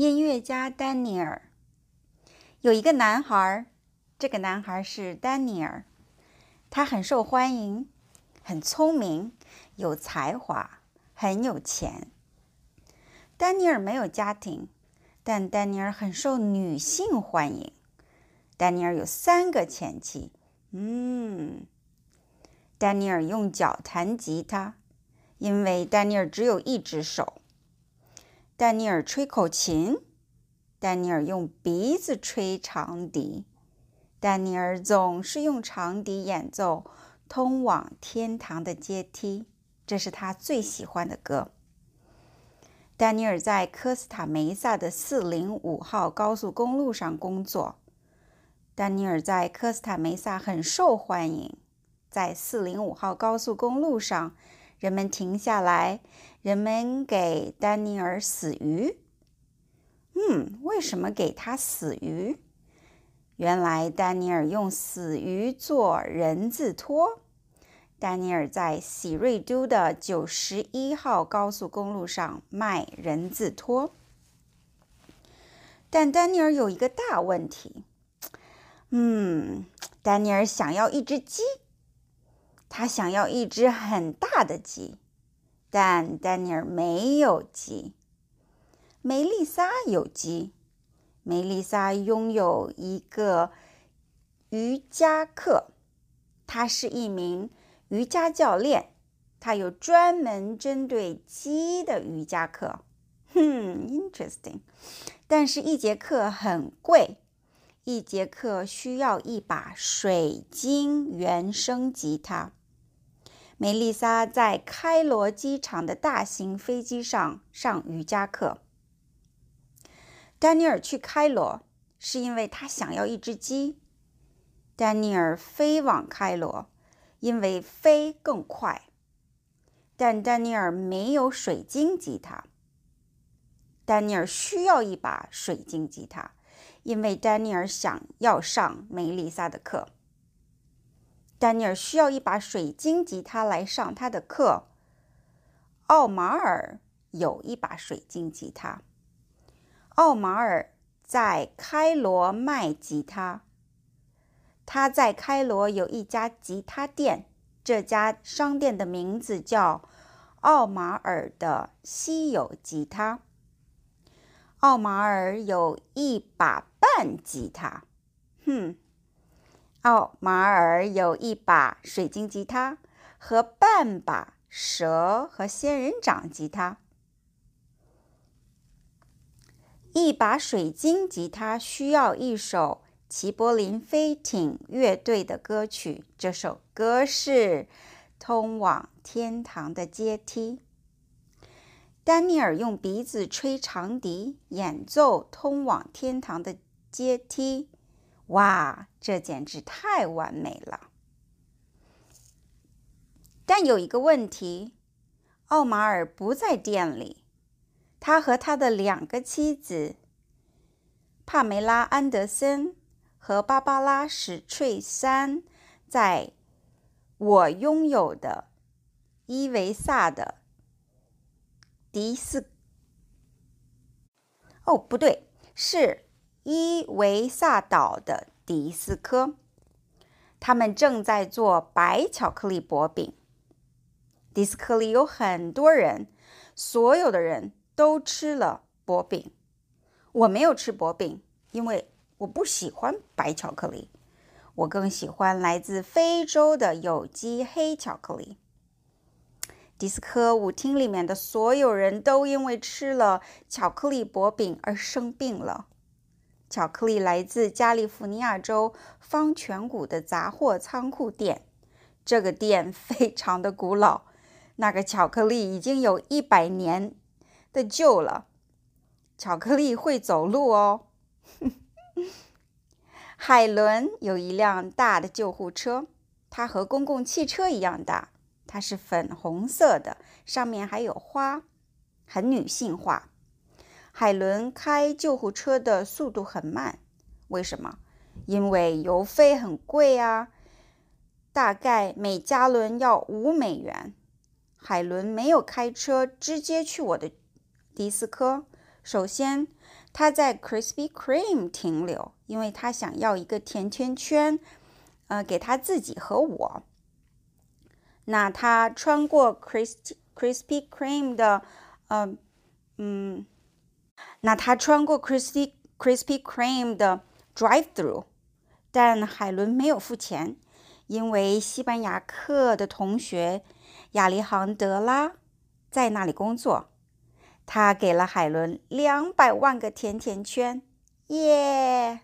音乐家丹尼尔有一个男孩，这个男孩是丹尼尔，他很受欢迎，很聪明，有才华，很有钱。丹尼尔没有家庭，但丹尼尔很受女性欢迎。丹尼尔有三个前妻。嗯，丹尼尔用脚弹吉他，因为丹尼尔只有一只手。丹尼尔吹口琴。丹尼尔用鼻子吹长笛。丹尼尔总是用长笛演奏《通往天堂的阶梯》，这是他最喜欢的歌。丹尼尔在科斯塔梅萨的四零五号高速公路上工作。丹尼尔在科斯塔梅萨很受欢迎。在四零五号高速公路上，人们停下来，人们给丹尼尔死鱼。嗯，为什么给他死鱼？原来丹尼尔用死鱼做人字拖。丹尼尔在喜瑞都的九十一号高速公路上卖人字拖，但丹尼尔有一个大问题。嗯，丹尼尔想要一只鸡，他想要一只很大的鸡，但丹尼尔没有鸡。梅丽莎有鸡，梅丽莎拥有一个瑜伽课，她是一名。瑜伽教练，他有专门针对鸡的瑜伽课。哼，interesting。但是，一节课很贵，一节课需要一把水晶原声吉他。梅丽莎在开罗机场的大型飞机上上瑜伽课。丹尼尔去开罗是因为他想要一只鸡。丹尼尔飞往开罗。因为飞更快，但丹尼尔没有水晶吉他。丹尼尔需要一把水晶吉他，因为丹尼尔想要上梅丽莎的课。丹尼尔需要一把水晶吉他来上他的课。奥马尔有一把水晶吉他。奥马尔在开罗卖吉他。他在开罗有一家吉他店，这家商店的名字叫奥马尔的稀有吉他。奥马尔有一把半吉他，哼，奥马尔有一把水晶吉他和半把蛇和仙人掌吉他。一把水晶吉他需要一首。齐柏林飞艇乐队的歌曲，这首歌是《通往天堂的阶梯》。丹尼尔用鼻子吹长笛演奏《通往天堂的阶梯》，哇，这简直太完美了！但有一个问题，奥马尔不在店里，他和他的两个妻子帕梅拉·安德森。和芭芭拉·史翠珊在我拥有的伊维萨的迪斯哦，不对，是伊维萨岛的迪斯科。他们正在做白巧克力薄饼。迪斯科里有很多人，所有的人都吃了薄饼。我没有吃薄饼，因为。我不喜欢白巧克力，我更喜欢来自非洲的有机黑巧克力。迪斯科舞厅里面的所有人都因为吃了巧克力薄饼而生病了。巧克力来自加利福尼亚州方泉谷的杂货仓库店，这个店非常的古老，那个巧克力已经有一百年的旧了。巧克力会走路哦。海伦有一辆大的救护车，它和公共汽车一样大，它是粉红色的，上面还有花，很女性化。海伦开救护车的速度很慢，为什么？因为油费很贵啊，大概每加仑要五美元。海伦没有开车直接去我的迪斯科，首先，他在 Krispy Kreme 停留，因为他想要一个甜甜圈，呃，给他自己和我。那他穿过 Krispy Krispy Kreme 的，嗯嗯，那他穿过 Crispy Crispy Cream 的 drive through，但海伦没有付钱，因为西班牙课的同学亚历杭德拉在那里工作。他给了海伦两百万个甜甜圈，耶！